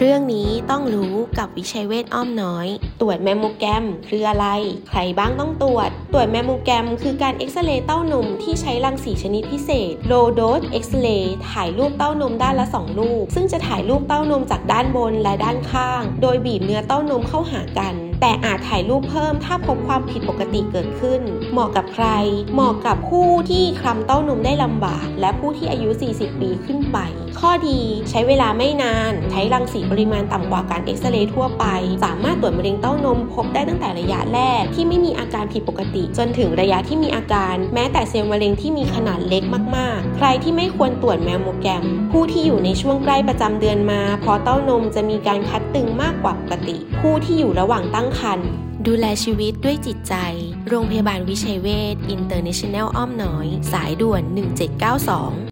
เรื่องนี้ต้องรู้กับวิชัยเวทอ้อมน้อย ตรวจแมมโมแกรมคืออะไร ใครบ้างต้องตรวจ ตรวจแมมโมแกรมคือการเอ็กซเรย์เต้านมที่ใช้รังสีชนิดพิเศษ low dose X-ray ถ่ายรูปเต้านมด้านละ2รูปซึ่งจะถ่ายรูปเต้านมจากด้านบนและด้านข้าง โดยบีบเนื้อเต้านมเข้าหากัน แต่อาจถ่ายรูปเพิ่มถ้าพบความผิดปกติเกิดขึ้น เหมาะกับใคร เหมาะกับผู้ที่คลำเต้านมได้ลำบาก และผู้ที่อายุ 40 ปีขึ้นไป ข้อดีใช้เวลาไม่นานใช้รังสีปริมาณต่ำกว่าการเอ็กซเรย์ทั่วไป สามารถตรวจมะเร็งเต้านมพบได้ตั้งแต่ระยะแรกที่ไม่มีอาการผิดปกติ จนถึงระยะที่มีอาการแม้แต่เซลล์มะเร็งที่มีขนาดเล็กมากๆ ใครที่ไม่ควรตรวจแมมโมแกรม ผู้ที่อยู่ในช่วงใกล้ประจำเดือนมา เพราะเต้านมจะมีการคัดตึงมากกว่าปกติ ผู้ที่อยู่ระหว่างตั้งครรภ์ดูแลชีวิตด้วยจิตใจ โรงพยาบาลวิชัยเวชอินเตอร์เนชั่นแนลอ้อมน้อย สายด่วน 1792